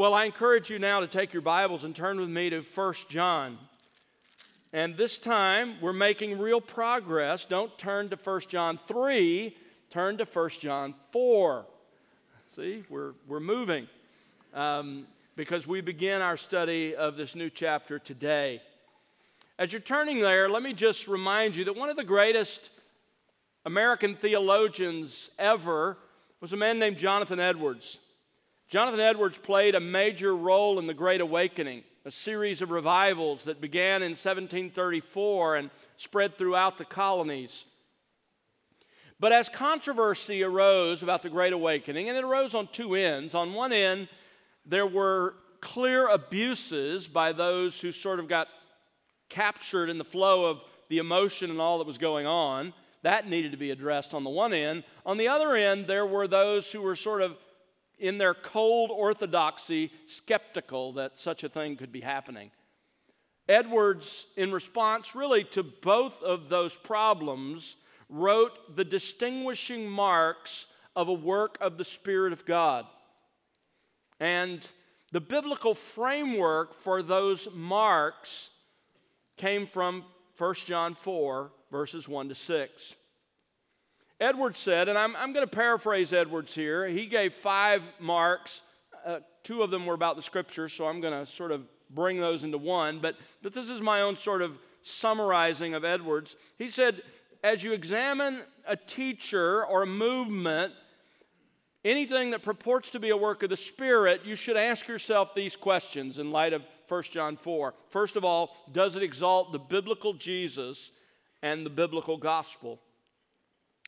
Well, I encourage you now to take your Bibles and turn with me to 1 John. And this time we're making real progress. Don't turn to 1 John 3, turn to 1 John 4. See, we're, we're moving um, because we begin our study of this new chapter today. As you're turning there, let me just remind you that one of the greatest American theologians ever was a man named Jonathan Edwards. Jonathan Edwards played a major role in the Great Awakening, a series of revivals that began in 1734 and spread throughout the colonies. But as controversy arose about the Great Awakening, and it arose on two ends, on one end, there were clear abuses by those who sort of got captured in the flow of the emotion and all that was going on. That needed to be addressed on the one end. On the other end, there were those who were sort of in their cold orthodoxy skeptical that such a thing could be happening. Edwards, in response really to both of those problems, wrote the distinguishing marks of a work of the Spirit of God. And the biblical framework for those marks came from 1 John 4, verses 1 to 6. Edwards said, and I'm, I'm going to paraphrase Edwards here, he gave five marks. Uh, two of them were about the scripture, so I'm going to sort of bring those into one. But, but this is my own sort of summarizing of Edwards. He said, as you examine a teacher or a movement, anything that purports to be a work of the Spirit, you should ask yourself these questions in light of 1 John 4. First of all, does it exalt the biblical Jesus and the biblical gospel?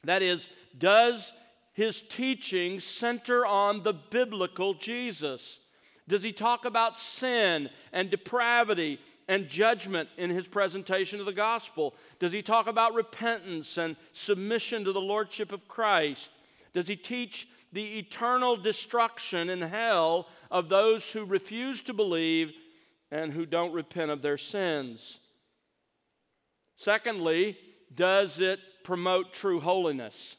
That is, does his teaching center on the biblical Jesus? Does he talk about sin and depravity and judgment in his presentation of the gospel? Does he talk about repentance and submission to the lordship of Christ? Does he teach the eternal destruction in hell of those who refuse to believe and who don't repent of their sins? Secondly, does it promote true holiness?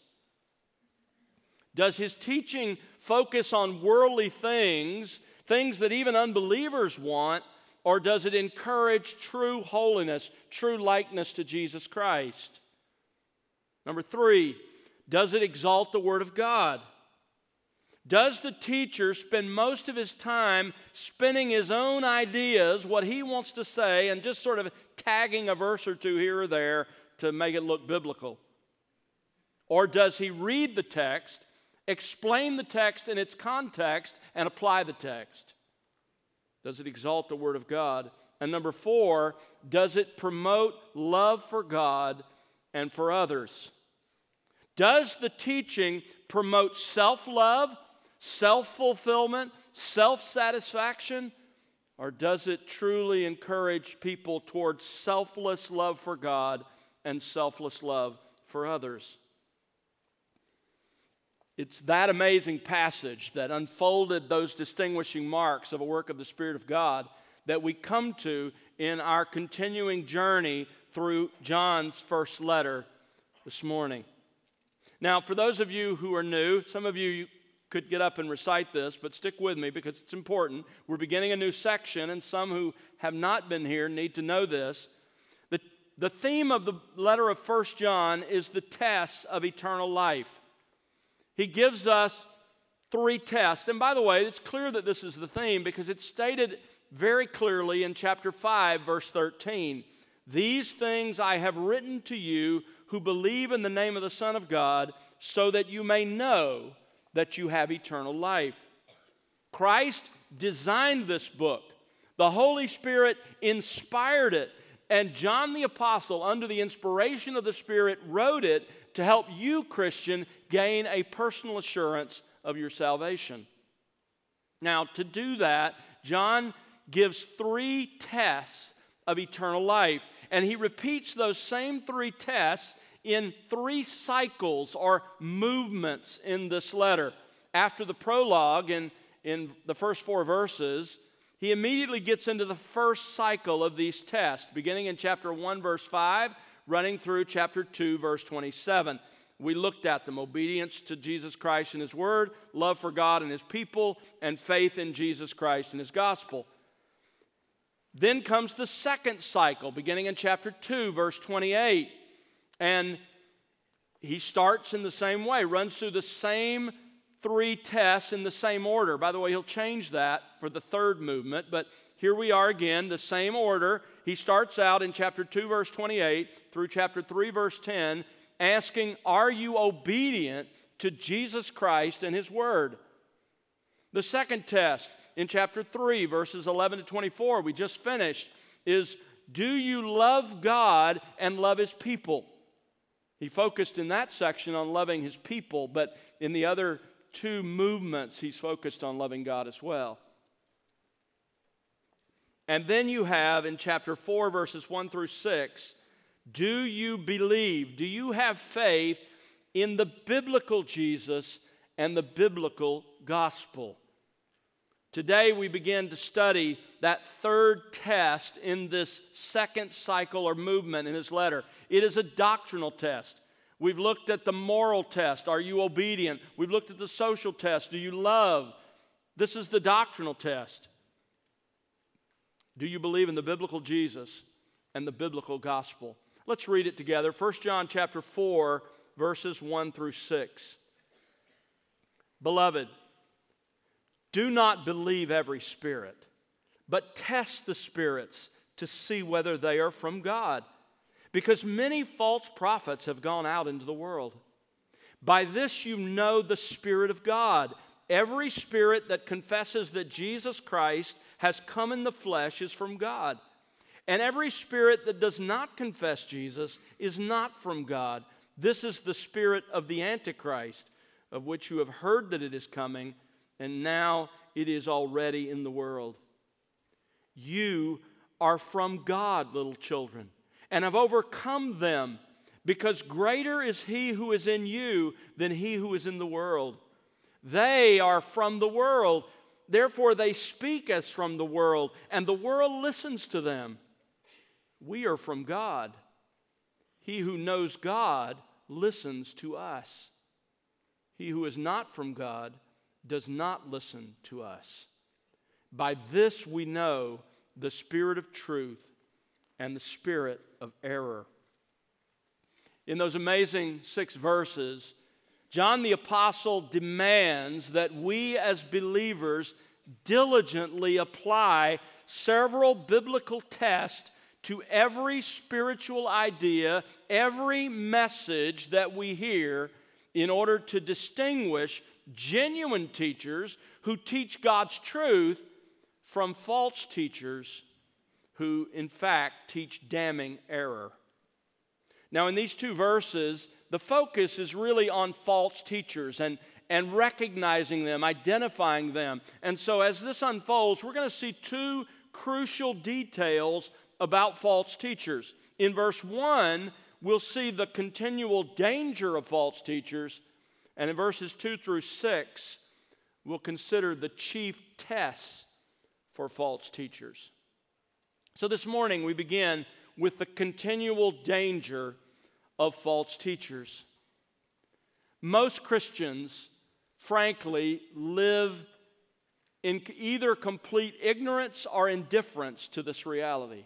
Does his teaching focus on worldly things, things that even unbelievers want, or does it encourage true holiness, true likeness to Jesus Christ? Number three, does it exalt the Word of God? Does the teacher spend most of his time spinning his own ideas, what he wants to say, and just sort of tagging a verse or two here or there to make it look biblical? Or does he read the text, explain the text in its context, and apply the text? Does it exalt the Word of God? And number four, does it promote love for God and for others? Does the teaching promote self love, self fulfillment, self satisfaction? Or does it truly encourage people towards selfless love for God and selfless love for others. It's that amazing passage that unfolded those distinguishing marks of a work of the Spirit of God that we come to in our continuing journey through John's first letter this morning. Now, for those of you who are new, some of you could get up and recite this, but stick with me because it's important. We're beginning a new section, and some who have not been here need to know this the theme of the letter of First John is the tests of eternal life. He gives us three tests. And by the way, it's clear that this is the theme because it's stated very clearly in chapter 5, verse 13. These things I have written to you who believe in the name of the Son of God, so that you may know that you have eternal life. Christ designed this book, the Holy Spirit inspired it and John the Apostle, under the inspiration of the Spirit, wrote it to help you, Christian, gain a personal assurance of your salvation. Now, to do that, John gives three tests of eternal life, and he repeats those same three tests in three cycles or movements in this letter. After the prologue in, in the first four verses, he immediately gets into the first cycle of these tests, beginning in chapter 1, verse 5, running through chapter 2, verse 27. We looked at them obedience to Jesus Christ and His Word, love for God and His people, and faith in Jesus Christ and His gospel. Then comes the second cycle, beginning in chapter 2, verse 28. And he starts in the same way, runs through the same three tests in the same order. By the way, he'll change that for the third movement, but here we are again, the same order. He starts out in chapter 2, verse 28 through chapter 3, verse 10, asking, Are you obedient to Jesus Christ and His Word? The second test in chapter 3, verses 11 to 24, we just finished, is Do you love God and love His people? He focused in that section on loving His people, but in the other two movements, he's focused on loving God as well. And then you have in chapter 4, verses 1 through 6, do you believe? Do you have faith in the biblical Jesus and the biblical gospel? Today we begin to study that third test in this second cycle or movement in his letter. It is a doctrinal test. We've looked at the moral test. Are you obedient? We've looked at the social test. Do you love? This is the doctrinal test. Do you believe in the biblical Jesus and the biblical gospel? Let's read it together. 1 John chapter 4 verses 1 through 6. Beloved, do not believe every spirit, but test the spirits to see whether they are from God because many false prophets have gone out into the world. By this you know the Spirit of God. Every spirit that confesses that Jesus Christ has come in the flesh is from God. And every spirit that does not confess Jesus is not from God. This is the spirit of the Antichrist, of which you have heard that it is coming, and now it is already in the world. You are from God, little children and have overcome them, because greater is he who is in you than he who is in the world. They are from the world, therefore they speak as from the world, and the world listens to them. We are from God. He who knows God listens to us. He who is not from God does not listen to us. By this we know the spirit of truth and the spirit of error. In those amazing six verses, John the Apostle demands that we as believers diligently apply several biblical tests to every spiritual idea, every message that we hear, in order to distinguish genuine teachers who teach God's truth from false teachers who, in fact, teach damning error. Now, in these two verses, the focus is really on false teachers and, and recognizing them, identifying them. And so, as this unfolds, we're going to see two crucial details about false teachers. In verse 1, we'll see the continual danger of false teachers. And in verses 2 through 6, we'll consider the chief tests for false teachers. So this morning we begin with the continual danger of false teachers. Most Christians, frankly, live in either complete ignorance or indifference to this reality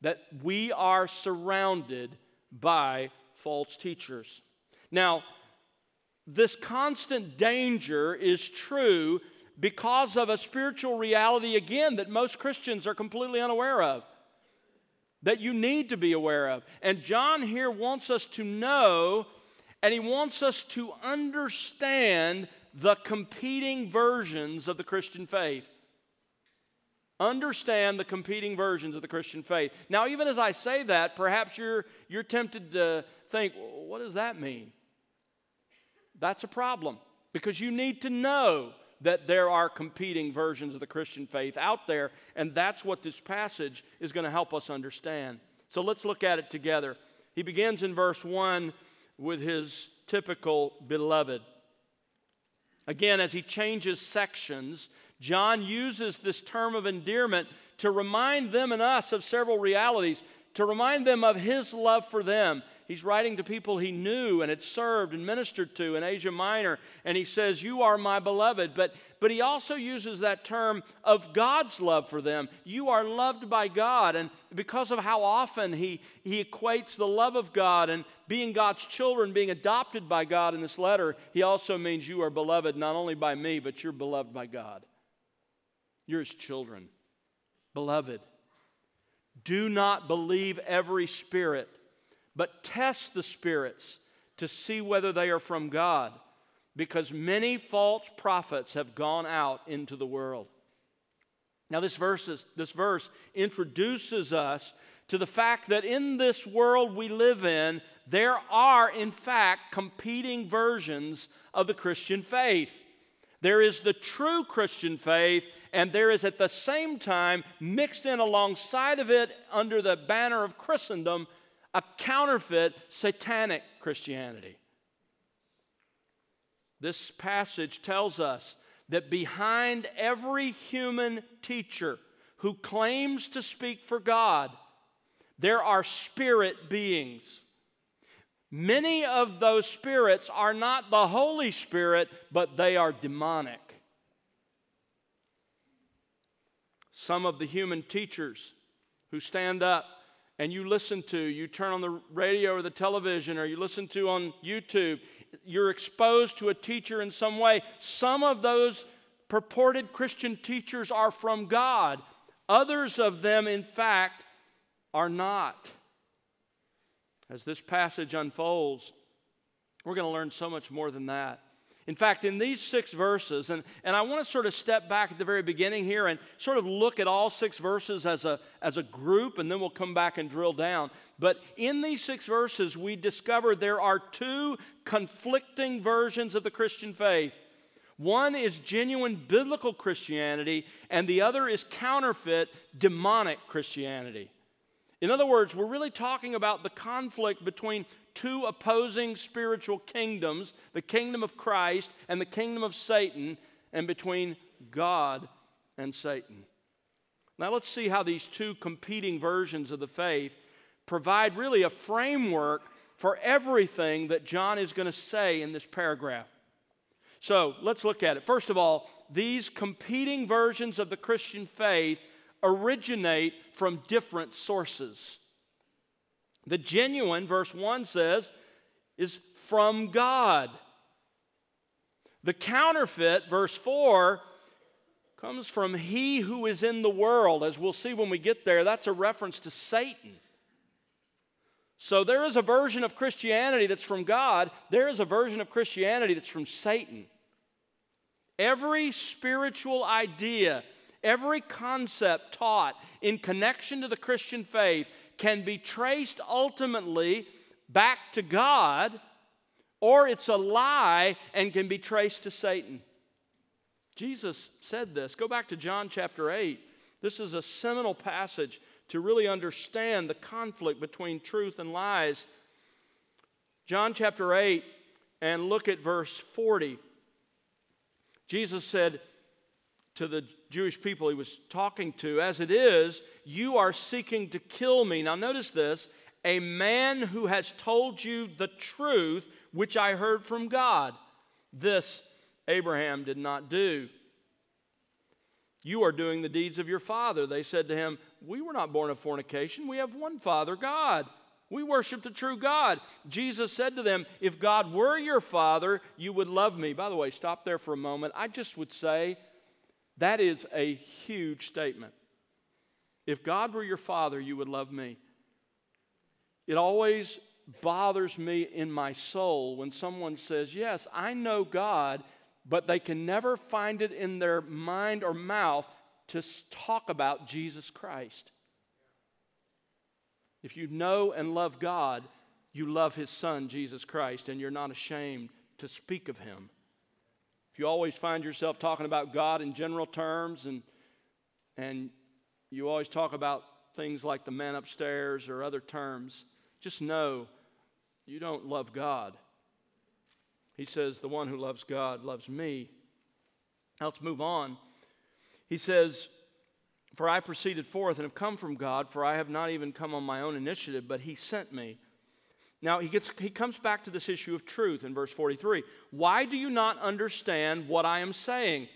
that we are surrounded by false teachers. Now, this constant danger is true because of a spiritual reality, again, that most Christians are completely unaware of, that you need to be aware of. And John here wants us to know, and he wants us to understand the competing versions of the Christian faith. Understand the competing versions of the Christian faith. Now, even as I say that, perhaps you're, you're tempted to think, well, what does that mean? That's a problem because you need to know that there are competing versions of the Christian faith out there, and that's what this passage is going to help us understand. So let's look at it together. He begins in verse 1 with his typical beloved. Again, as he changes sections, John uses this term of endearment to remind them and us of several realities, to remind them of his love for them, he's writing to people he knew and had served and ministered to in Asia Minor. And he says, You are my beloved. But, but he also uses that term of God's love for them. You are loved by God. And because of how often he, he equates the love of God and being God's children, being adopted by God in this letter, he also means you are beloved not only by me, but you're beloved by God. You're his children. Beloved, do not believe every spirit, but test the spirits to see whether they are from God, because many false prophets have gone out into the world. Now, this verse, is, this verse introduces us to the fact that in this world we live in, there are, in fact, competing versions of the Christian faith. There is the true Christian faith, and there is at the same time, mixed in alongside of it under the banner of Christendom, a counterfeit satanic Christianity. This passage tells us that behind every human teacher who claims to speak for God, there are spirit beings. Many of those spirits are not the Holy Spirit, but they are demonic. Some of the human teachers who stand up and you listen to, you turn on the radio or the television or you listen to on YouTube, you're exposed to a teacher in some way. Some of those purported Christian teachers are from God, others of them, in fact, are not. As this passage unfolds, we're going to learn so much more than that. In fact, in these six verses, and, and I want to sort of step back at the very beginning here and sort of look at all six verses as a, as a group, and then we'll come back and drill down. But in these six verses, we discover there are two conflicting versions of the Christian faith. One is genuine biblical Christianity, and the other is counterfeit demonic Christianity. In other words, we're really talking about the conflict between two opposing spiritual kingdoms the kingdom of Christ and the kingdom of Satan, and between God and Satan. Now, let's see how these two competing versions of the faith provide really a framework for everything that John is going to say in this paragraph. So let's look at it. First of all, these competing versions of the Christian faith originate from different sources. The genuine, verse 1 says, is from God. The counterfeit, verse 4, comes from he who is in the world. As we'll see when we get there, that's a reference to Satan. So there is a version of Christianity that's from God, there is a version of Christianity that's from Satan. Every spiritual idea Every concept taught in connection to the Christian faith can be traced ultimately back to God, or it's a lie and can be traced to Satan. Jesus said this. Go back to John chapter 8. This is a seminal passage to really understand the conflict between truth and lies. John chapter 8, and look at verse 40. Jesus said, to the Jewish people he was talking to, As it is, you are seeking to kill me. Now, notice this a man who has told you the truth, which I heard from God. This Abraham did not do. You are doing the deeds of your father. They said to him, We were not born of fornication. We have one father, God. We worship the true God. Jesus said to them, If God were your father, you would love me. By the way, stop there for a moment. I just would say, that is a huge statement. If God were your father, you would love me. It always bothers me in my soul when someone says, Yes, I know God, but they can never find it in their mind or mouth to talk about Jesus Christ. If you know and love God, you love His Son, Jesus Christ, and you're not ashamed to speak of Him. If you always find yourself talking about God in general terms and, and you always talk about things like the man upstairs or other terms, just know you don't love God. He says, The one who loves God loves me. Now let's move on. He says, For I proceeded forth and have come from God, for I have not even come on my own initiative, but He sent me. Now he gets he comes back to this issue of truth in verse 43. Why do you not understand what I am saying?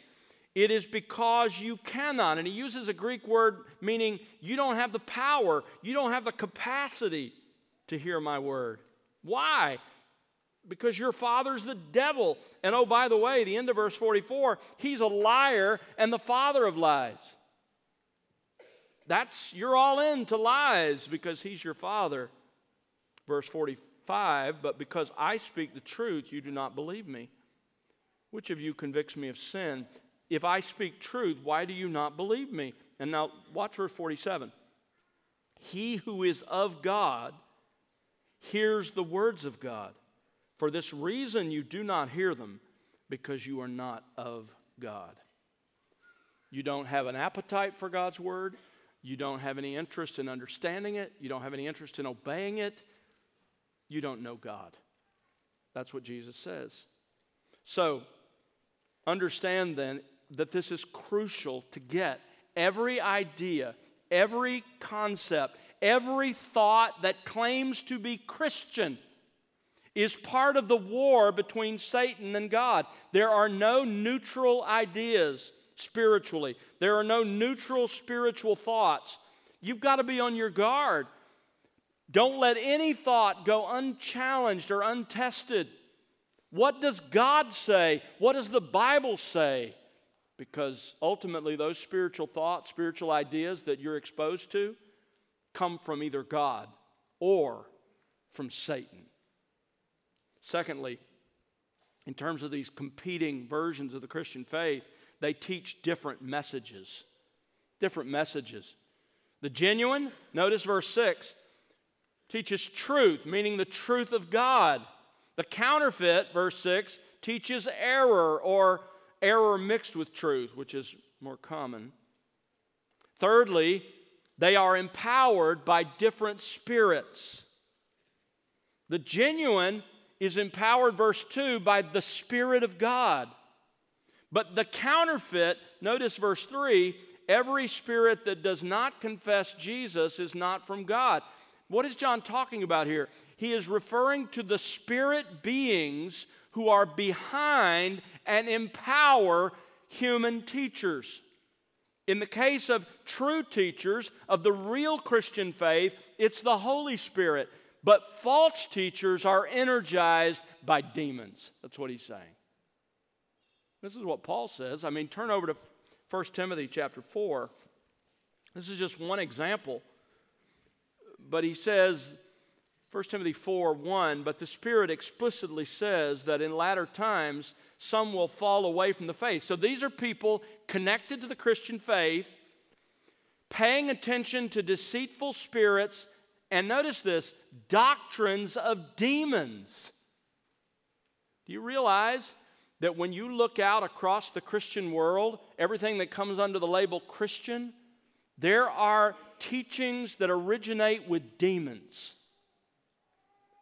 It is because you cannot. And he uses a Greek word meaning you don't have the power, you don't have the capacity to hear my word. Why? Because your father's the devil. And oh, by the way, the end of verse 44, he's a liar and the father of lies. That's, you're all into lies because he's your father. Verse 45, but because I speak the truth, you do not believe me. Which of you convicts me of sin? If I speak truth, why do you not believe me? And now watch verse 47. He who is of God hears the words of God. For this reason you do not hear them, because you are not of God. You don't have an appetite for God's word. You don't have any interest in understanding it. You don't have any interest in obeying it. You don't know God. That's what Jesus says. So, understand then that this is crucial to get every idea, every concept, every thought that claims to be Christian is part of the war between Satan and God. There are no neutral ideas spiritually, there are no neutral spiritual thoughts. You've got to be on your guard. Don't let any thought go unchallenged or untested. What does God say? What does the Bible say? Because ultimately, those spiritual thoughts, spiritual ideas that you're exposed to come from either God or from Satan. Secondly, in terms of these competing versions of the Christian faith, they teach different messages. Different messages. The genuine, notice verse 6, teaches truth, meaning the truth of God. The counterfeit, verse 6, teaches error or error mixed with truth, which is more common. Thirdly, they are empowered by different spirits. The genuine is empowered, verse 2, by the Spirit of God. But the counterfeit, notice verse 3 every spirit that does not confess Jesus is not from God. What is John talking about here? He is referring to the spirit beings who are behind and empower human teachers. In the case of true teachers of the real Christian faith, it's the Holy Spirit. But false teachers are energized by demons. That's what he's saying. This is what Paul says. I mean, turn over to 1 Timothy chapter 4. This is just one example. But he says, 1 Timothy 4 1, but the Spirit explicitly says that in latter times some will fall away from the faith. So these are people connected to the Christian faith, paying attention to deceitful spirits, and notice this doctrines of demons. Do you realize that when you look out across the Christian world, everything that comes under the label Christian, there are teachings that originate with demons.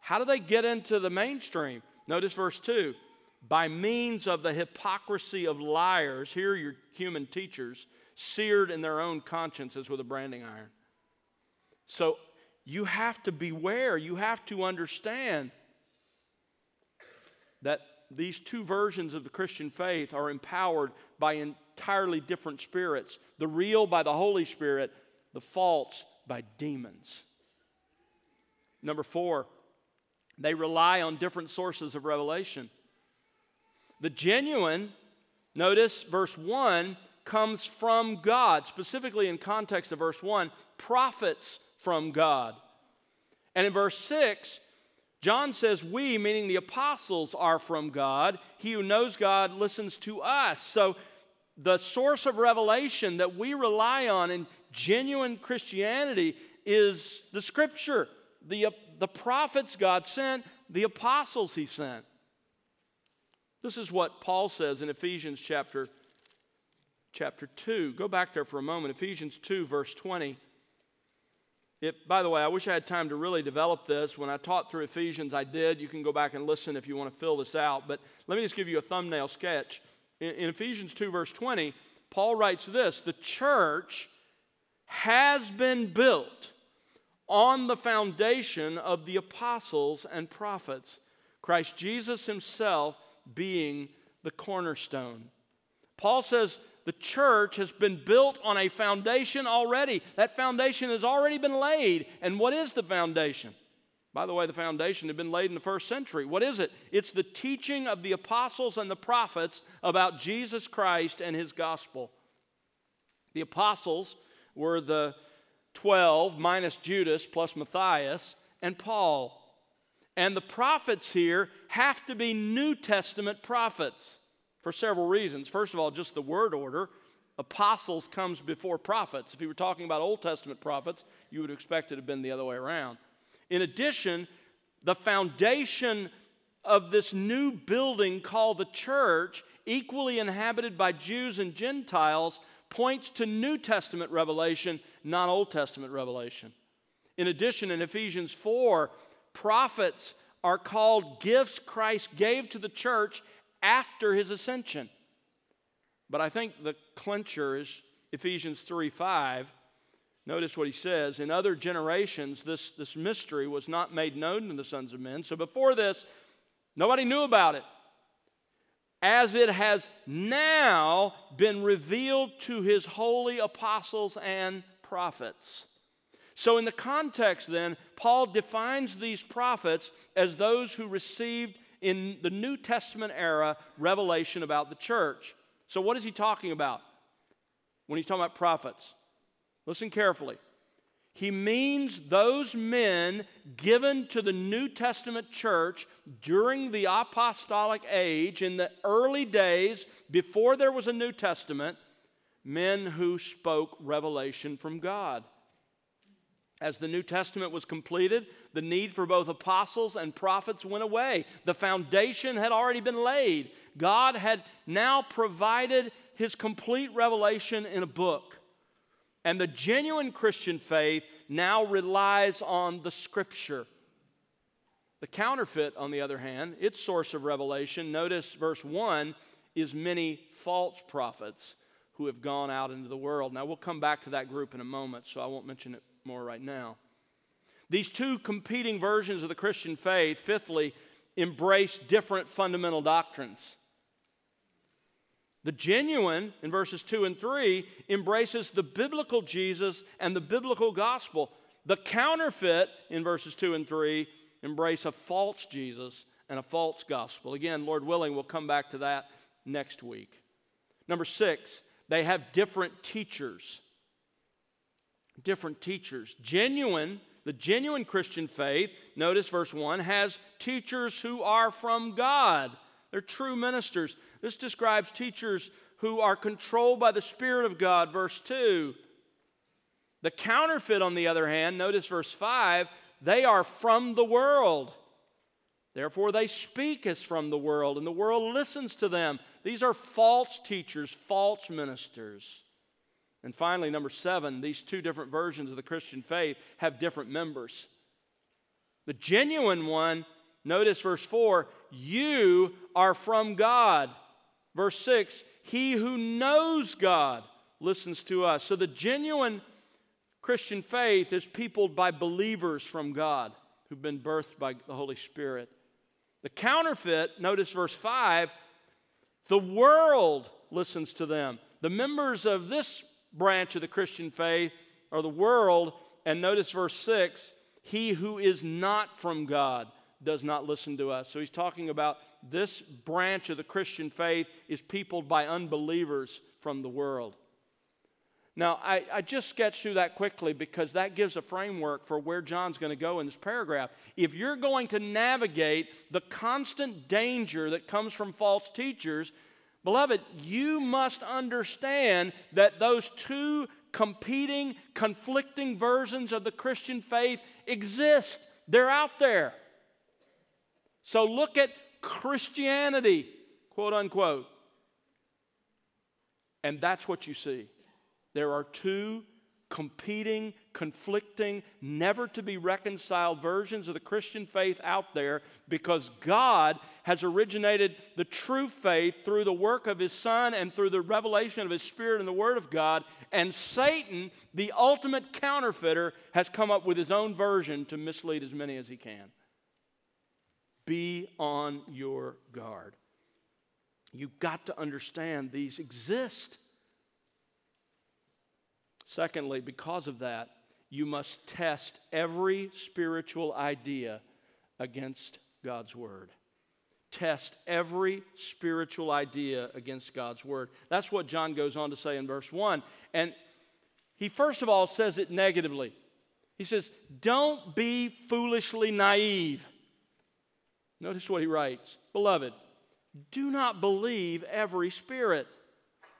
How do they get into the mainstream? Notice verse 2 by means of the hypocrisy of liars, here your human teachers, seared in their own consciences with a branding iron. So you have to beware, you have to understand that these two versions of the Christian faith are empowered by entirely different spirits the real by the Holy Spirit, the false by demons. Number four, they rely on different sources of revelation. The genuine, notice verse 1, comes from God, specifically in context of verse 1, prophets from God. And in verse 6, John says, We, meaning the apostles, are from God. He who knows God listens to us. So the source of revelation that we rely on in genuine Christianity is the scripture, the, the prophets God sent, the apostles he sent. This is what Paul says in Ephesians chapter, chapter 2. Go back there for a moment. Ephesians 2, verse 20. It, by the way, I wish I had time to really develop this. When I taught through Ephesians, I did. You can go back and listen if you want to fill this out. But let me just give you a thumbnail sketch. In, in Ephesians 2, verse 20, Paul writes this The church has been built on the foundation of the apostles and prophets, Christ Jesus himself being the cornerstone. Paul says the church has been built on a foundation already. That foundation has already been laid. And what is the foundation? By the way, the foundation had been laid in the first century. What is it? It's the teaching of the apostles and the prophets about Jesus Christ and his gospel. The apostles were the 12 minus Judas plus Matthias and Paul. And the prophets here have to be New Testament prophets for several reasons. First of all, just the word order. Apostles comes before prophets. If you were talking about Old Testament prophets, you would expect it to have been the other way around. In addition, the foundation of this new building called the church, equally inhabited by Jews and Gentiles, points to New Testament revelation, not Old Testament revelation. In addition, in Ephesians 4, prophets are called gifts Christ gave to the church after his ascension. But I think the clincher is Ephesians 3 5. Notice what he says. In other generations, this, this mystery was not made known to the sons of men. So before this, nobody knew about it. As it has now been revealed to his holy apostles and prophets. So, in the context, then, Paul defines these prophets as those who received in the New Testament era revelation about the church. So, what is he talking about when he's talking about prophets? Listen carefully. He means those men given to the New Testament church during the apostolic age, in the early days before there was a New Testament, men who spoke revelation from God. As the New Testament was completed, the need for both apostles and prophets went away. The foundation had already been laid. God had now provided his complete revelation in a book. And the genuine Christian faith now relies on the scripture. The counterfeit, on the other hand, its source of revelation, notice verse 1, is many false prophets who have gone out into the world. Now, we'll come back to that group in a moment, so I won't mention it more right now. These two competing versions of the Christian faith, fifthly, embrace different fundamental doctrines. The genuine, in verses 2 and 3, embraces the biblical Jesus and the biblical gospel. The counterfeit, in verses 2 and 3, embrace a false Jesus and a false gospel. Again, Lord willing, we'll come back to that next week. Number six, they have different teachers different teachers. Genuine, the genuine Christian faith, notice verse 1, has teachers who are from God. They're true ministers. This describes teachers who are controlled by the Spirit of God, verse 2. The counterfeit, on the other hand, notice verse 5, they are from the world. Therefore, they speak as from the world, and the world listens to them. These are false teachers, false ministers. And finally, number seven, these two different versions of the Christian faith have different members. The genuine one, notice verse 4, you are from God. Verse 6, he who knows God listens to us. So the genuine Christian faith is peopled by believers from God who've been birthed by the Holy Spirit. The counterfeit, notice verse 5, the world listens to them. The members of this branch of the Christian faith or the world. And notice verse 6 He who is not from God does not listen to us. So he's talking about this branch of the Christian faith is peopled by unbelievers from the world. Now, I, I, just sketched through that quickly because that gives a framework for where John's going to go in this paragraph. If you're going to navigate the constant danger that comes from false teachers, Beloved, you must understand that those two competing, conflicting versions of the Christian faith exist. They're out there. So look at Christianity, quote unquote. And that's what you see. There are two competing, conflicting, never to be reconciled versions of the Christian faith out there because God has originated the true faith through the work of His Son and through the revelation of His Spirit and the Word of God. And Satan, the ultimate counterfeiter, has come up with his own version to mislead as many as he can. Be on your guard. You've got to understand these exist. Secondly, because of that, you must test every spiritual idea against God's Word. Test every spiritual idea against God's Word. That's what John goes on to say in verse 1. And he first of all says it negatively. He says, Don't be foolishly naive. Notice what he writes Beloved, do not believe every spirit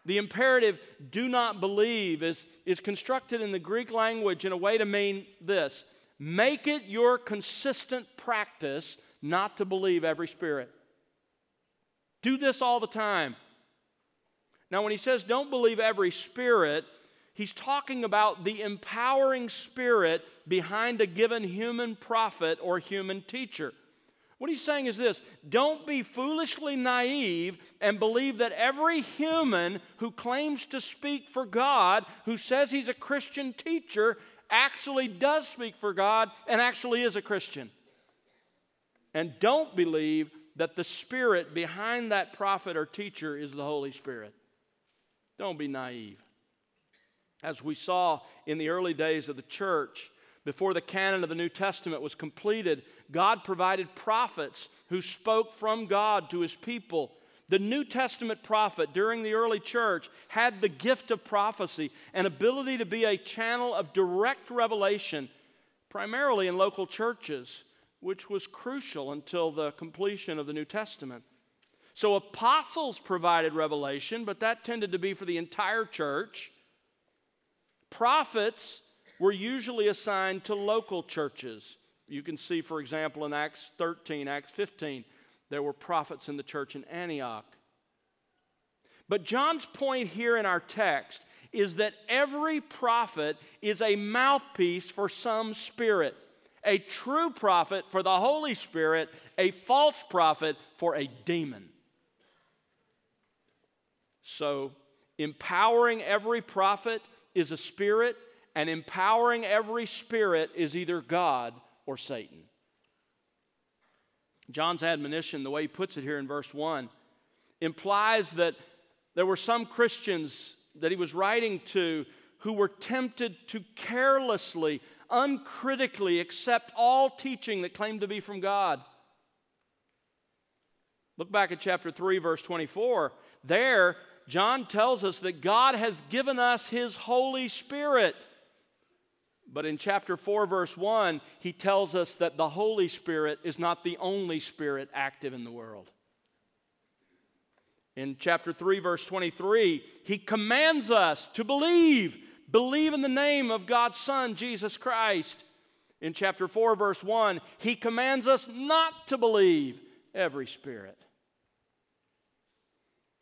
the imperative, do not believe, is, is constructed in the Greek language in a way to mean this make it your consistent practice not to believe every spirit. Do this all the time. Now, when he says don't believe every spirit, he's talking about the empowering spirit behind a given human prophet or human teacher. What he's saying is this don't be foolishly naive and believe that every human who claims to speak for God, who says he's a Christian teacher, actually does speak for God and actually is a Christian. And don't believe that the spirit behind that prophet or teacher is the Holy Spirit. Don't be naive. As we saw in the early days of the church, before the canon of the New Testament was completed, God provided prophets who spoke from God to his people. The New Testament prophet during the early church had the gift of prophecy, an ability to be a channel of direct revelation, primarily in local churches, which was crucial until the completion of the New Testament. So, apostles provided revelation, but that tended to be for the entire church. Prophets were usually assigned to local churches. You can see, for example, in Acts 13, Acts 15, there were prophets in the church in Antioch. But John's point here in our text is that every prophet is a mouthpiece for some spirit. A true prophet for the Holy Spirit, a false prophet for a demon. So, empowering every prophet is a spirit, and empowering every spirit is either God or Satan. John's admonition, the way he puts it here in verse 1, implies that there were some Christians that he was writing to who were tempted to carelessly, uncritically accept all teaching that claimed to be from God. Look back at chapter 3, verse 24. There, John tells us that God has given us his Holy Spirit but in chapter 4, verse 1, he tells us that the Holy Spirit is not the only spirit active in the world. In chapter 3, verse 23, he commands us to believe, believe in the name of God's Son, Jesus Christ. In chapter 4, verse 1, he commands us not to believe every spirit.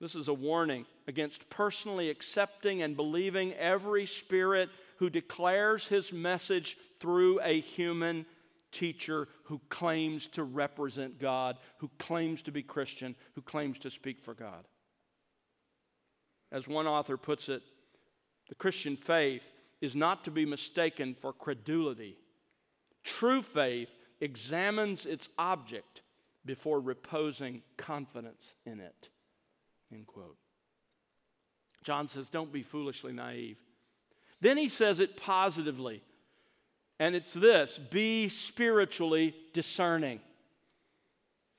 This is a warning against personally accepting and believing every spirit who declares his message through a human teacher who claims to represent God, who claims to be Christian, who claims to speak for God. As one author puts it, the Christian faith is not to be mistaken for credulity. True faith examines its object before reposing confidence in it. End quote. John says, Don't be foolishly naive. Then he says it positively, and it's this be spiritually discerning.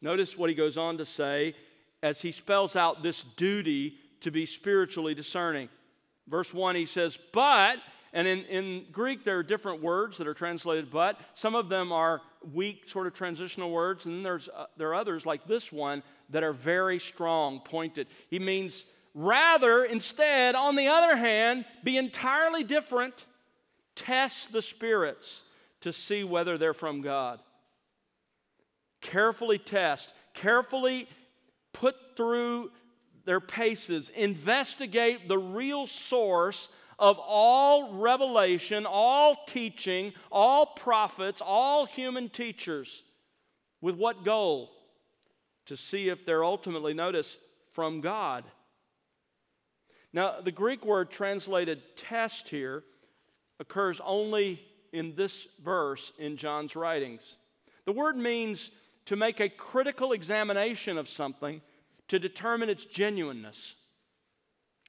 Notice what he goes on to say as he spells out this duty to be spiritually discerning. Verse 1, he says, But, and in, in Greek there are different words that are translated but. Some of them are weak, sort of transitional words, and then there's, uh, there are others like this one that are very strong, pointed. He means Rather, instead, on the other hand, be entirely different. Test the spirits to see whether they're from God. Carefully test, carefully put through their paces, investigate the real source of all revelation, all teaching, all prophets, all human teachers. With what goal? to see if they're ultimately, notice, from God. Now, the Greek word translated test here occurs only in this verse in John's writings. The word means to make a critical examination of something to determine its genuineness,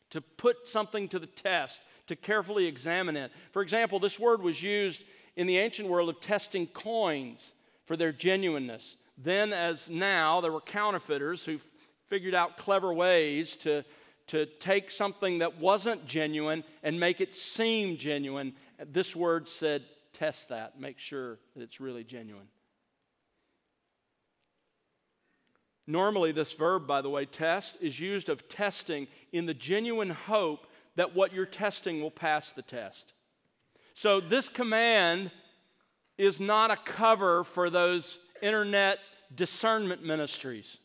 to put something to the test, to carefully examine it. For example, this word was used in the ancient world of testing coins for their genuineness. Then, as now, there were counterfeiters who figured out clever ways to, to take something that wasn't genuine and make it seem genuine. This word said, test that, make sure that it's really genuine. Normally, this verb, by the way, test, is used of testing in the genuine hope that what you're testing will pass the test. So, this command is not a cover for those internet discernment ministries.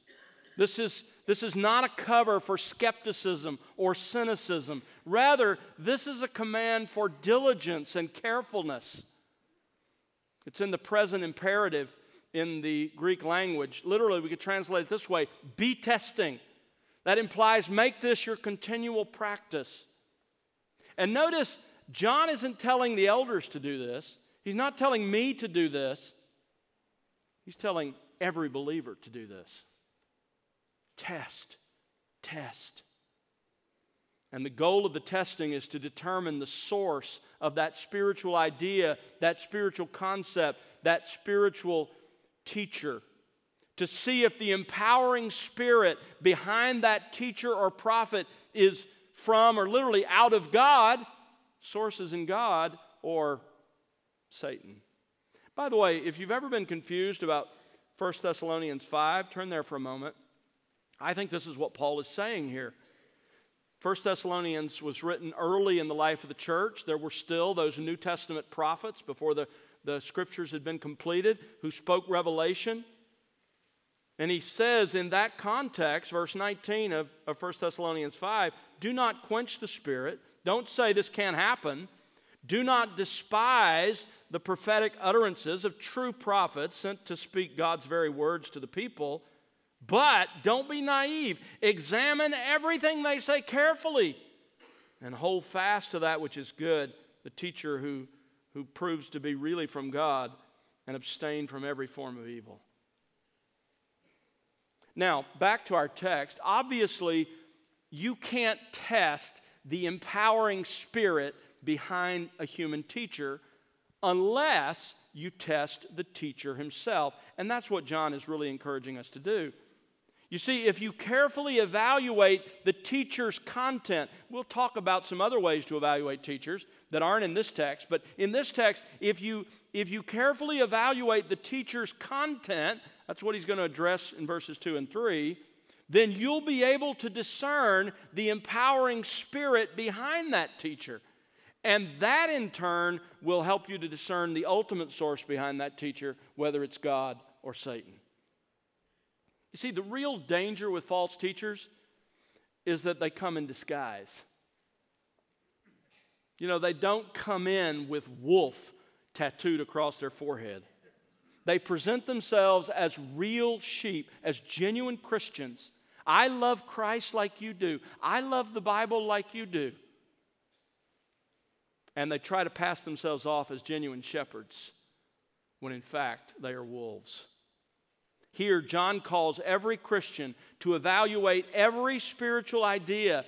This is, this is not a cover for skepticism or cynicism. Rather, this is a command for diligence and carefulness. It's in the present imperative in the Greek language. Literally, we could translate it this way be testing. That implies make this your continual practice. And notice, John isn't telling the elders to do this, he's not telling me to do this, he's telling every believer to do this. Test, test. And the goal of the testing is to determine the source of that spiritual idea, that spiritual concept, that spiritual teacher. To see if the empowering spirit behind that teacher or prophet is from or literally out of God, sources in God, or Satan. By the way, if you've ever been confused about 1 Thessalonians 5, turn there for a moment. I think this is what Paul is saying here. 1 Thessalonians was written early in the life of the church. There were still those New Testament prophets before the, the scriptures had been completed who spoke revelation. And he says in that context, verse 19 of, of 1 Thessalonians 5, do not quench the spirit. Don't say this can't happen. Do not despise the prophetic utterances of true prophets sent to speak God's very words to the people. But don't be naive. Examine everything they say carefully and hold fast to that which is good, the teacher who, who proves to be really from God, and abstain from every form of evil. Now, back to our text. Obviously, you can't test the empowering spirit behind a human teacher unless you test the teacher himself. And that's what John is really encouraging us to do. You see, if you carefully evaluate the teacher's content, we'll talk about some other ways to evaluate teachers that aren't in this text, but in this text, if you, if you carefully evaluate the teacher's content, that's what he's going to address in verses 2 and 3, then you'll be able to discern the empowering spirit behind that teacher. And that in turn will help you to discern the ultimate source behind that teacher, whether it's God or Satan. You see, the real danger with false teachers is that they come in disguise. You know, they don't come in with wolf tattooed across their forehead. They present themselves as real sheep, as genuine Christians. I love Christ like you do. I love the Bible like you do. And they try to pass themselves off as genuine shepherds when in fact they are wolves. Here, John calls every Christian to evaluate every spiritual idea.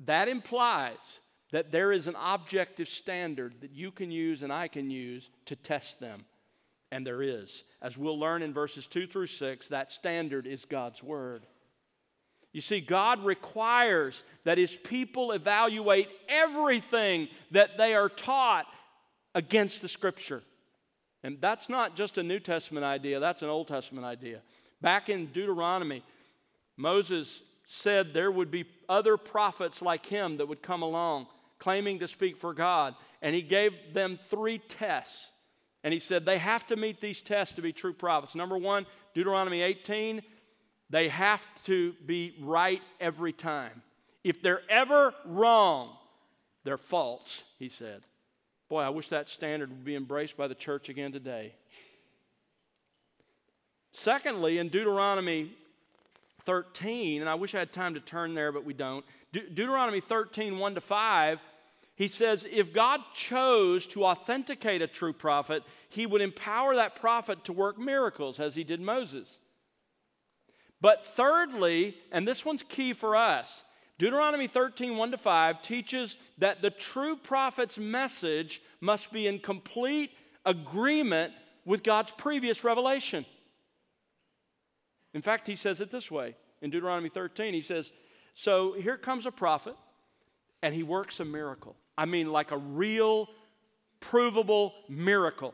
That implies that there is an objective standard that you can use and I can use to test them. And there is. As we'll learn in verses 2 through 6, that standard is God's Word. You see, God requires that His people evaluate everything that they are taught against the Scripture. And that's not just a New Testament idea, that's an Old Testament idea. Back in Deuteronomy, Moses said there would be other prophets like him that would come along claiming to speak for God. And he gave them three tests. And he said they have to meet these tests to be true prophets. Number one, Deuteronomy 18, they have to be right every time. If they're ever wrong, they're false, he said. Boy, I wish that standard would be embraced by the church again today. Secondly, in Deuteronomy 13, and I wish I had time to turn there, but we don't. De- Deuteronomy 13, 1 to 5, he says, If God chose to authenticate a true prophet, he would empower that prophet to work miracles as he did Moses. But thirdly, and this one's key for us, Deuteronomy 13, 1 to 5 teaches that the true prophet's message must be in complete agreement with God's previous revelation. In fact, he says it this way in Deuteronomy 13. He says, So here comes a prophet, and he works a miracle. I mean, like a real, provable miracle.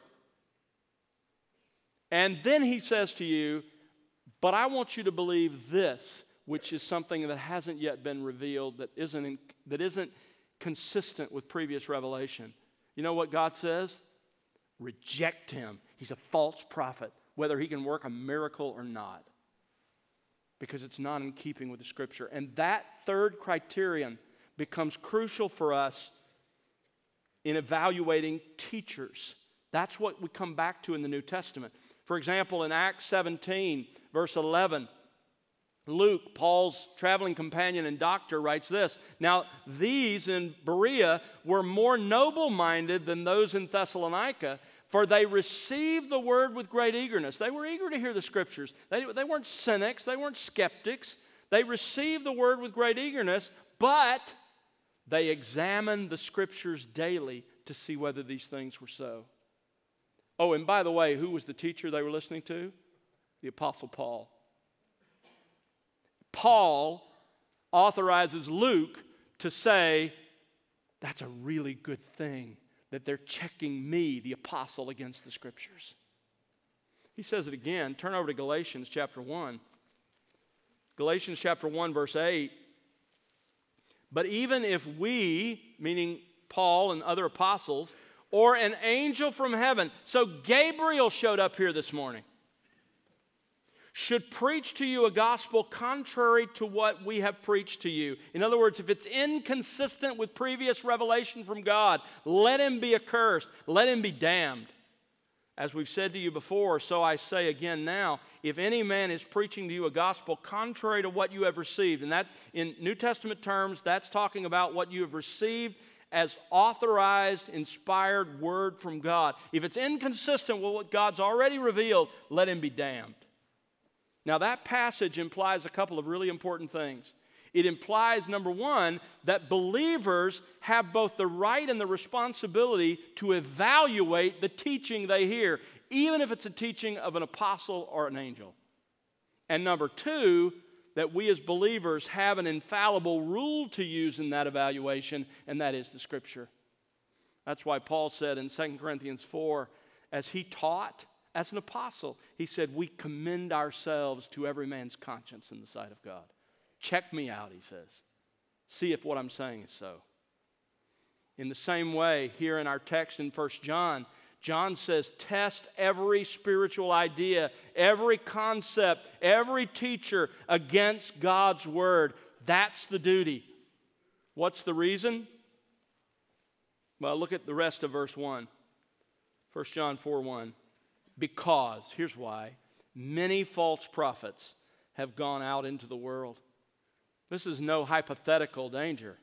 And then he says to you, But I want you to believe this, which is something that hasn't yet been revealed, that isn't, in, that isn't consistent with previous revelation. You know what God says? Reject him. He's a false prophet, whether he can work a miracle or not because it's not in keeping with the scripture. And that third criterion becomes crucial for us in evaluating teachers. That's what we come back to in the New Testament. For example, in Acts 17, verse 11, Luke, Paul's traveling companion and doctor, writes this Now, these in Berea were more noble minded than those in Thessalonica for they received the word with great eagerness. They were eager to hear the scriptures. They, they weren't cynics, they weren't skeptics. They received the word with great eagerness, but they examined the scriptures daily to see whether these things were so. Oh, and by the way, who was the teacher they were listening to? The Apostle Paul. Paul authorizes Luke to say, That's a really good thing that they're checking me, the apostle, against the scriptures. He says it again. Turn over to Galatians chapter 1. Galatians chapter 1, verse 8. But even if we, meaning Paul and other apostles, or an angel from heaven, so Gabriel showed up here this morning should preach to you a gospel contrary to what we have preached to you. In other words, if it's inconsistent with previous revelation from God, let him be accursed, let him be damned. As we've said to you before, so I say again now, if any man is preaching to you a gospel contrary to what you have received, and that in New Testament terms, that's talking about what you have received as authorized, inspired word from God. If it's inconsistent with what God's already revealed, let him be damned. Now, that passage implies a couple of really important things. It implies, number one, that believers have both the right and the responsibility to evaluate the teaching they hear, even if it's a teaching of an apostle or an angel. And number two, that we as believers have an infallible rule to use in that evaluation, and that is the scripture. That's why Paul said in 2 Corinthians 4, as he taught, as an apostle, he said, We commend ourselves to every man's conscience in the sight of God. Check me out, he says. See if what I'm saying is so. In the same way, here in our text in 1 John, John says, Test every spiritual idea, every concept, every teacher against God's word. That's the duty. What's the reason? Well, look at the rest of verse 1. 1 John 4 1. Because, here's why many false prophets have gone out into the world. This is no hypothetical danger.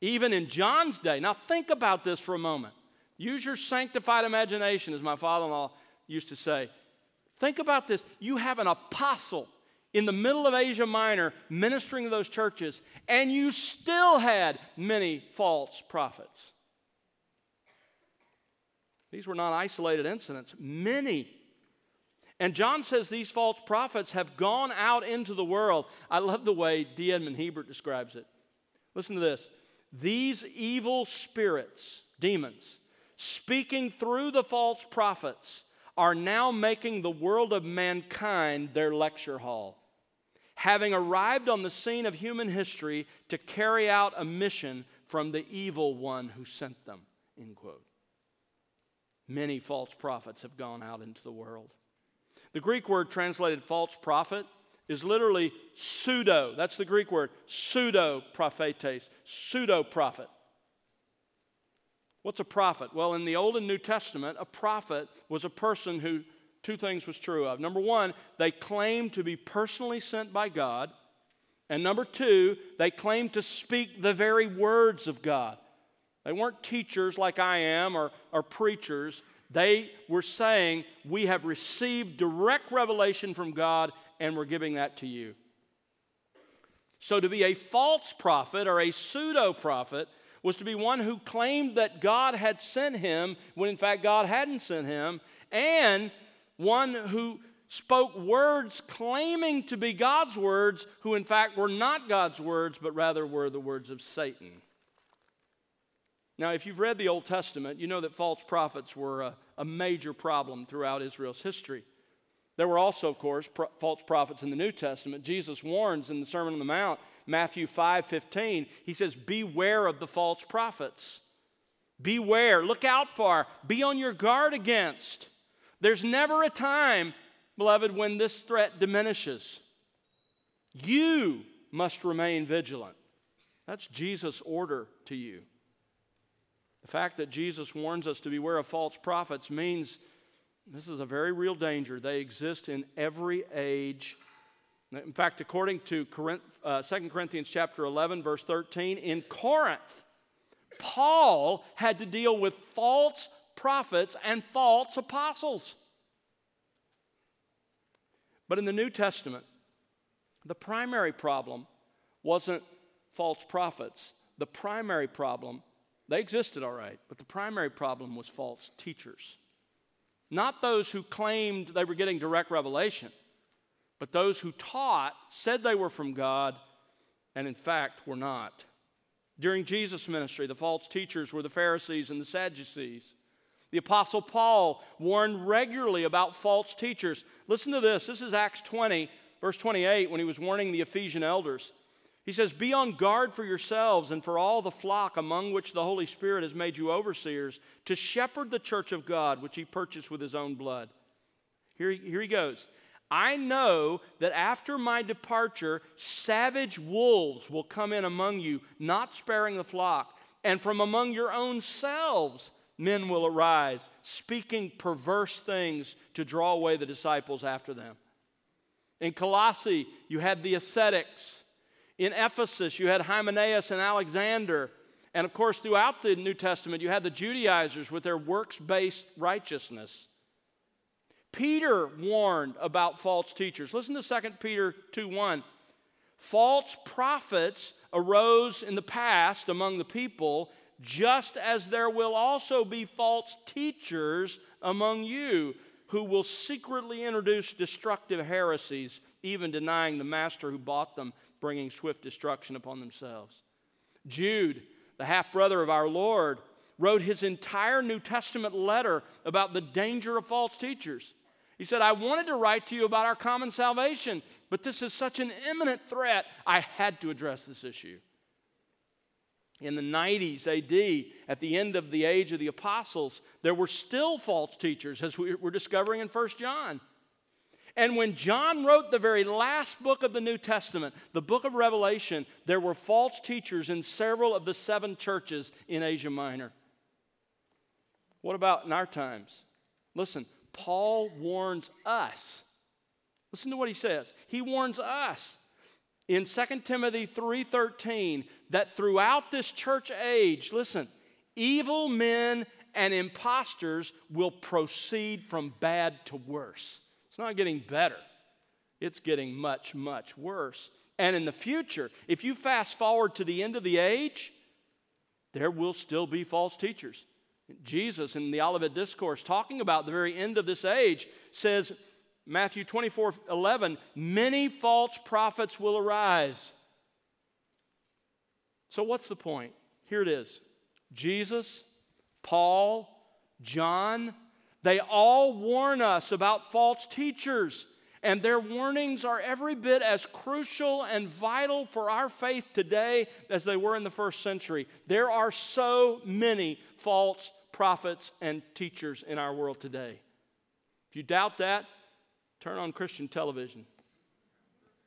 Even in John's day, now think about this for a moment. Use your sanctified imagination, as my father in law used to say. Think about this. You have an apostle in the middle of Asia Minor ministering to those churches, and you still had many false prophets. These were not isolated incidents, many. And John says these false prophets have gone out into the world. I love the way D. Edmond Hiebert describes it. Listen to this. These evil spirits, demons, speaking through the false prophets, are now making the world of mankind their lecture hall. Having arrived on the scene of human history to carry out a mission from the evil one who sent them. End quote. Many false prophets have gone out into the world. The Greek word translated false prophet is literally pseudo. That's the Greek word, pseudo prophetes, pseudo prophet. What's a prophet? Well, in the Old and New Testament, a prophet was a person who two things was true of. Number one, they claimed to be personally sent by God. And number two, they claimed to speak the very words of God. They weren't teachers like I am or, or preachers. They were saying, We have received direct revelation from God and we're giving that to you. So, to be a false prophet or a pseudo prophet was to be one who claimed that God had sent him when in fact God hadn't sent him, and one who spoke words claiming to be God's words, who in fact were not God's words, but rather were the words of Satan. Now, if you've read the Old Testament, you know that false prophets were a, a major problem throughout Israel's history. There were also, of course, pro- false prophets in the New Testament. Jesus warns in the Sermon on the Mount, Matthew 5 15, he says, Beware of the false prophets. Beware, look out for, be on your guard against. There's never a time, beloved, when this threat diminishes. You must remain vigilant. That's Jesus' order to you. The fact that Jesus warns us to beware of false prophets means this is a very real danger. They exist in every age. In fact, according to uh, 2 Corinthians chapter 11, verse 13, in Corinth, Paul had to deal with false prophets and false apostles. But in the New Testament, the primary problem wasn't false prophets. The primary problem, they existed all right, but the primary problem was false teachers. Not those who claimed they were getting direct revelation, but those who taught, said they were from God, and in fact were not. During Jesus' ministry, the false teachers were the Pharisees and the Sadducees. The Apostle Paul warned regularly about false teachers. Listen to this. This is Acts 20, verse 28, when he was warning the Ephesian elders. He says, Be on guard for yourselves and for all the flock among which the Holy Spirit has made you overseers to shepherd the church of God, which he purchased with his own blood. Here, here he goes. I know that after my departure, savage wolves will come in among you, not sparing the flock. And from among your own selves, men will arise, speaking perverse things to draw away the disciples after them. In Colossae, you had the ascetics in Ephesus, you had Hymenaeus and Alexander. And of course, throughout the New Testament, you had the Judaizers with their works based righteousness. Peter warned about false teachers. Listen to 2 Peter 2 1. False prophets arose in the past among the people, just as there will also be false teachers among you who will secretly introduce destructive heresies, even denying the master who bought them bringing swift destruction upon themselves. Jude, the half brother of our Lord, wrote his entire New Testament letter about the danger of false teachers. He said, I wanted to write to you about our common salvation, but this is such an imminent threat, I had to address this issue. In the 90s AD, at the end of the age of the apostles, there were still false teachers, as we are discovering in 1 John. And when John wrote the very last book of the New Testament, the book of Revelation, there were false teachers in several of the seven churches in Asia Minor. What about in our times? Listen, Paul warns us. Listen to what he says. He warns us in 2 Timothy 3:13 that throughout this church age, listen, evil men and impostors will proceed from bad to worse. It's not getting better, it's getting much, much worse. And in the future, if you fast forward to the end of the age, there will still be false teachers. Jesus, in the Olivet Discourse, talking about the very end of this age, says, Matthew 24 11, many false prophets will arise. So, what's the point? Here it is Jesus, Paul, John, they all warn us about false teachers, and their warnings are every bit as crucial and vital for our faith today as they were in the first century. There are so many false prophets and teachers in our world today. If you doubt that, turn on Christian television.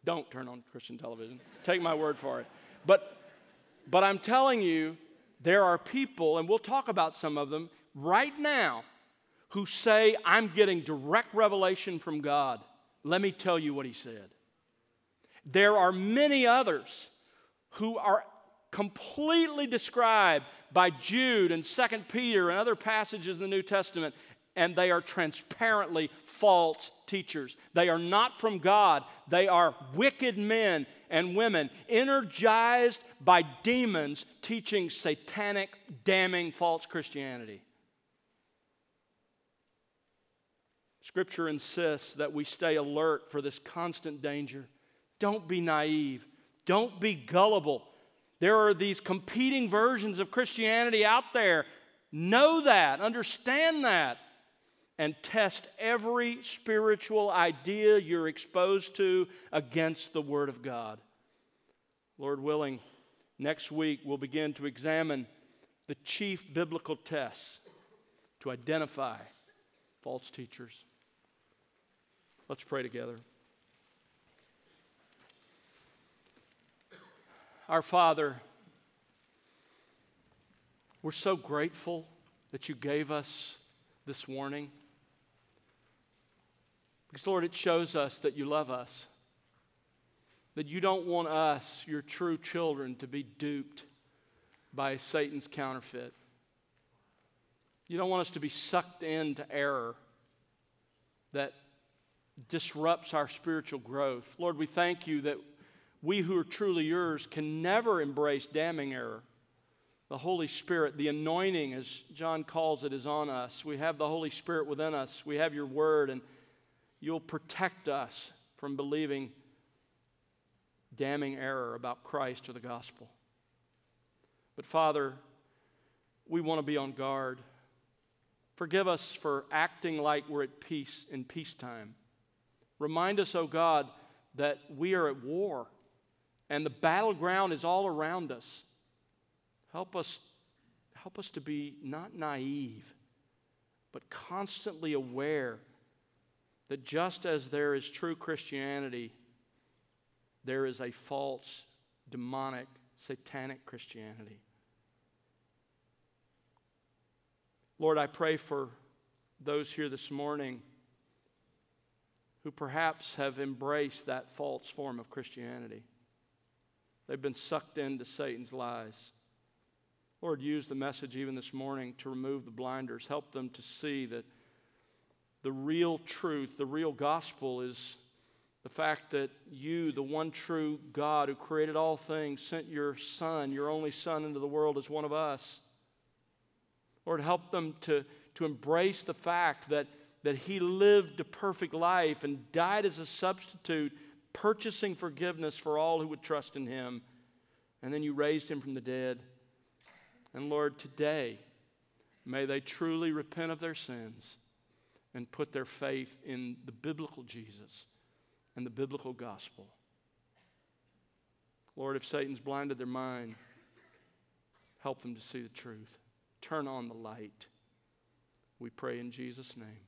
Don't turn on Christian television. Take my word for it. But but I'm telling you, there are people, and we'll talk about some of them right now, who say, I'm getting direct revelation from God. Let me tell you what he said. There are many others who are completely described by Jude and 2 Peter and other passages in the New Testament, and they are transparently false teachers. They are not from God, they are wicked men and women energized by demons teaching satanic, damning false Christianity. Scripture insists that we stay alert for this constant danger. Don't be naive. Don't be gullible. There are these competing versions of Christianity out there. Know that, understand that, and test every spiritual idea you're exposed to against the Word of God. Lord willing, next week we'll begin to examine the chief biblical tests to identify false teachers. Let's pray together. Our Father, we're so grateful that you gave us this warning. Because, Lord, it shows us that you love us, that you don't want us, your true children, to be duped by Satan's counterfeit. You don't want us to be sucked into error that disrupts our spiritual growth. Lord, we thank you that we who are truly yours can never embrace damning error. The Holy Spirit, the anointing, as John calls it, is on us. We have the Holy Spirit within us. We have your word, and you'll protect us from believing damning error about Christ or the gospel. But Father, we want to be on guard. Forgive us for acting like we're at peace in peacetime. Remind us, O oh God, that we are at war and the battleground is all around us. Help us, help us to be not naive, but constantly aware that just as there is true Christianity, there is a false, demonic, satanic Christianity. Lord, I pray for those here this morning who perhaps have embraced that false form of Christianity. They've been sucked into Satan's lies. Lord, use the message even this morning to remove the blinders. Help them to see that the real truth, the real gospel is the fact that you, the one true God who created all things, sent your Son, your only Son, into the world as one of us. Lord, help them to, to embrace the fact that that he lived a perfect life and died as a substitute, purchasing forgiveness for all who would trust in him. And then you raised him from the dead. And Lord, today, may they truly repent of their sins and put their faith in the biblical Jesus and the biblical gospel. Lord, if Satan's blinded their mind, help them to see the truth. Turn on the light. We pray in Jesus' name.